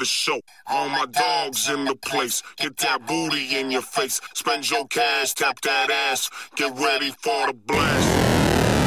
the show. All my dogs in the place, get that booty in your face. Spend your cash, tap that ass, get ready for the blast.